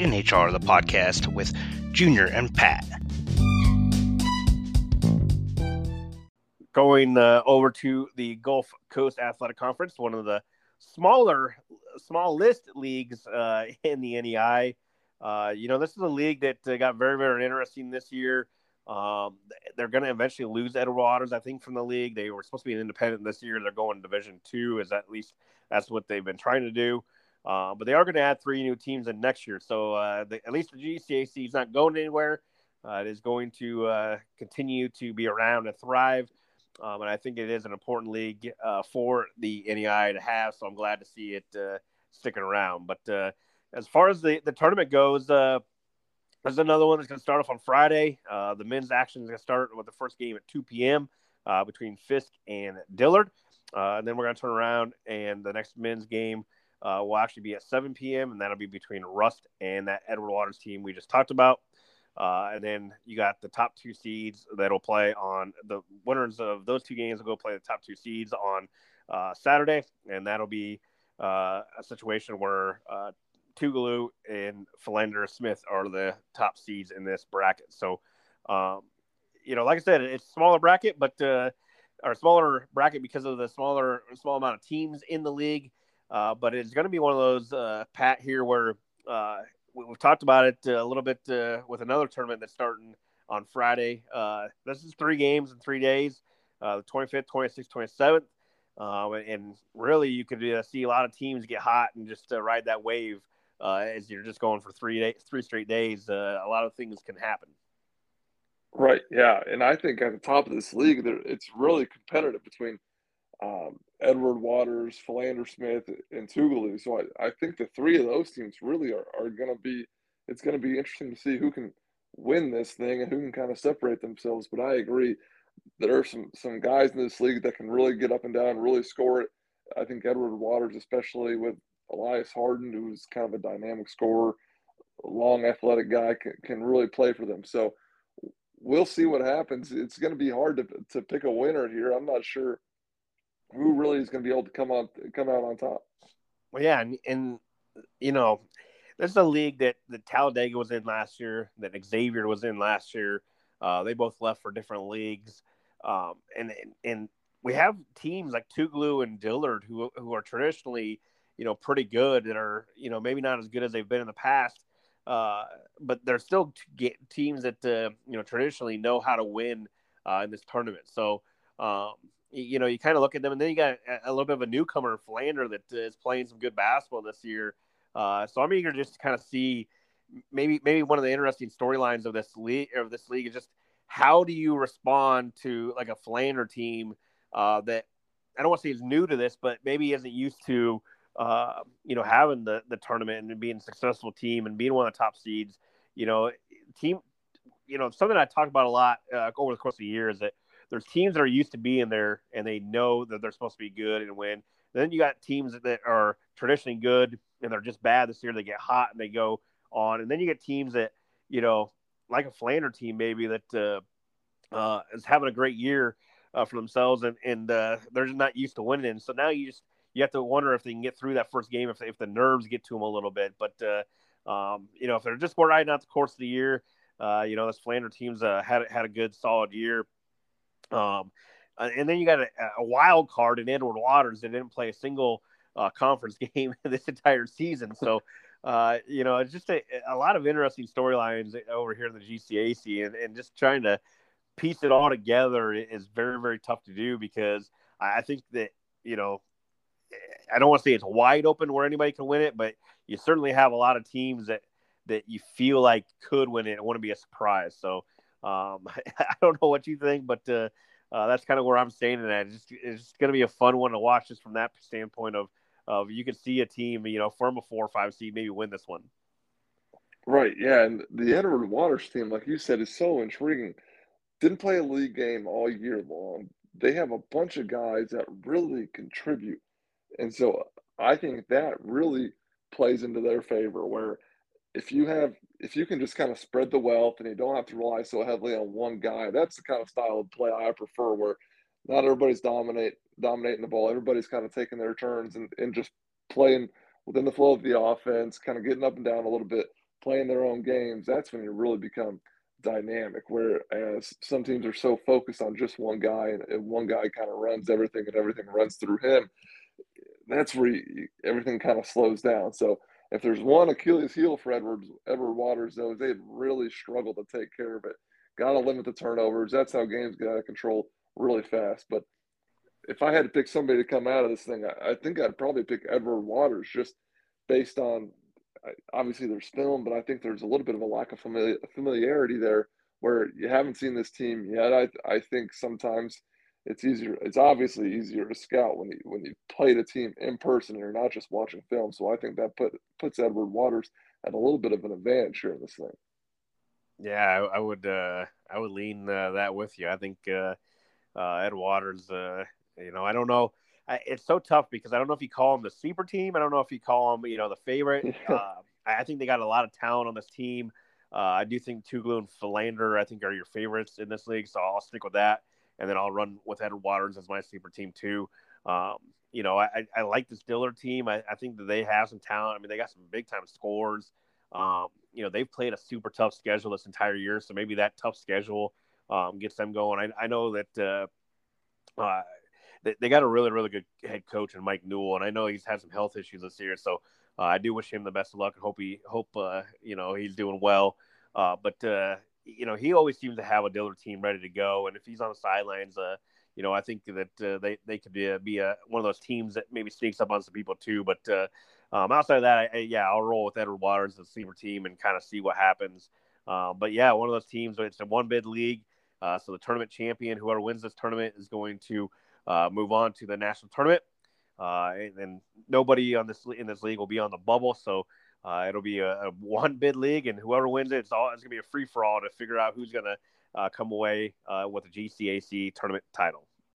NHR, the podcast with Junior and Pat. Going uh, over to the Gulf Coast Athletic Conference, one of the smaller, small list leagues uh, in the NAIA. Uh, you know, this is a league that uh, got very, very interesting this year. Um, they're going to eventually lose Edward Waters, I think, from the league. They were supposed to be an independent this year. They're going to Division Two, is at least that's what they've been trying to do. Uh, but they are going to add three new teams in next year. So uh, the, at least the GCAC is not going anywhere. Uh, it is going to uh, continue to be around and thrive. Um, and I think it is an important league uh, for the NAIA to have. So I'm glad to see it uh, sticking around. But as far as the, the tournament goes, there's another one that's going to start off on Friday. the men's action is going to start with the first game at 2 p.m. between Fisk and Dillard. and then we're going to turn around and the next men's game – uh, will actually be at 7 p.m. and that'll be between Rust and that Edward Waters team we just talked about. Uh, and then you got the top two seeds that'll play on the winners of those two games will go play the top two seeds on uh, Saturday, and that'll be uh, a situation where uh, and Philander Smith are the top seeds in this bracket. So, um, you know, like I said, it's smaller bracket, but uh, or smaller bracket because of the smaller small amount of teams in the league. Uh, but it's going to be one of those, uh, Pat, here where uh, we, have talked about it uh, a little bit uh, with another tournament that's starting on Friday. This is three games in three days the 25th, 26th, 27th. Um, and really, you could see a lot of teams get hot and just ride that wave as you're just going for three days, three straight days. a lot of things can happen. Right. Yeah. And I think at the top of this league, it's really competitive between um, Edward Waters, Philander Smith, and Tougaloo. So I, I think the three of those teams really are, are going to be, it's going to be interesting to see who can win this thing and who can kind of separate themselves. But I agree, that there are some, some guys in this league that can really get up and down, really score it. I think Edward Waters, especially with Elias Harden, who's kind of a dynamic scorer, long athletic guy, can, can really play for them. So we'll see what happens. It's going to be hard to, to pick a winner here. I'm not sure who really is going to be able to come out come out on top. Well, yeah, and, and you know, this is a league that the Talladega was in last year, that Xavier was in last year. Uh, they both left for different leagues, um, and, and we have teams like Tougaloo and Dillard who who are traditionally, you know, pretty good that are you know maybe not as good as they've been in the past, uh, but they're still t- teams that uh, you know traditionally know how to win uh, in this tournament. So um, you know, you kind of look at them, and then you got a, little bit of a newcomer, Flander, that is playing some good basketball this year. Uh, so I'm eager just to kind of see maybe maybe one of the interesting storylines of this league of this league is just how do you respond to like a Flander team uh, that I don't want to say is new to this, but maybe isn't used to uh, you know having the the tournament and being a successful team and being one of the top seeds. You know, team. You know, something I talk about a lot uh, over the course of the year is that there's teams that are used to being there and they know that they're supposed to be good and win. then you got teams that are traditionally good and they're just bad this year. They get hot and they go on. And then you get teams that, you know, like a Flander team maybe that uh, uh, is having a great year uh, for themselves and, and uh, they're just not used to winning. So now you just you have to wonder if they can get through that first game if, if the nerves get to them a little bit. But uh, um, you know, if they're just riding out the course of the year, uh, you know, this Flander team's had had a good solid year. Um, uh, and then you got a, a, wild card in Edward Waters that didn't play a single uh, conference game this entire season. So, uh, you know, it's just a, a lot of interesting storylines over here in the GCAC, and, and just trying to piece it all together is very, very tough to do because I think that, you know, I don't want to say it's wide open where anybody can win it, but you certainly have a lot of teams that that you feel like could win it and want to be a surprise. So um, I don't know what you think, but uh, uh, that's kind of where I'm standing at. It's, just, it's going to be a fun one to watch just from that standpoint of, of you can see a team, you know, from a four or five seed maybe win this one. Right. Yeah. And the Edward Waters team, like you said, is so intriguing. Didn't play a league game all year long. They have a bunch of guys that really contribute. And so I think that really plays into their favor where if you have if you can just kind of spread the wealth and you don't have to rely so heavily on one guy, that's the kind of style of play I prefer where not everybody's dominate dominating the ball. Everybody's kind of taking their turns and, and just playing within the flow of the offense, kind of getting up and down a little bit. playing their own games, that's when you really become dynamic. Whereas some teams are so focused on just one guy and, and one guy kind of runs everything and everything runs through him. That's where you, everything kind of slows down. So if there's one Achilles heel for Edwards, Edward Waters, though, they've really struggled to take care of it. Got to limit the turnovers. That's how games get out of control really fast. But if I had to pick somebody to come out of this thing, I, I think I'd probably pick Edward Waters just based on obviously there's film, but I think there's a little bit of a lack of familiar, familiarity there where you haven't seen this team yet. I I think sometimes it's easier. It's obviously easier to scout when you when you played a team in person and you're not just watching film. So I think that put puts Edward Waters at a little bit of an advantage here in this thing. Yeah, I, I would uh, I would lean uh, that with you. I think uh, uh Ed Waters. Uh, you know, I don't know it's so tough because I don't know if you call them the sleeper team. I don't know if you call them, you know, the favorite. Uh, I think they got a lot of talent on this team. Uh, I do think Tougaloo and Philander, I think, are your favorites in this league, so I'll stick with that. And then I'll run with Edward Waters as my sleeper team too. Um, you know, I, I like this Dillard team. I, I, think that they have some talent. I mean, they got some big time scores. Um, you know, they've played a super tough schedule this entire year, so maybe that tough schedule um, gets them going. I, I know that uh, uh, they, they got a really really good head coach in Mike Newell, and I know he's had some health issues this year, so uh, I do wish him the best of luck and hope he hope uh, you know he's doing well. Uh, but uh, you know he always seems to have a Dillard team ready to go, and if he's on the sidelines, uh, you know I think that uh, they they could be, a, be a, one of those teams that maybe sneaks up on some people too. But uh, um, outside of that, I, I, yeah, I'll roll with Edward Waters, the sleeper team, and kind of see what happens. but yeah, one of those teams. It's a one bid league. so the tournament champion, whoever wins this tournament, is going to uh, move on to the national tournament. Uh, and, and, nobody on this in this league will be on the bubble, so uh, it'll be a, a, one bid league, and whoever wins it, it's all it's gonna be a free for all to figure out who's gonna uh, come away uh, with a GCAC tournament title.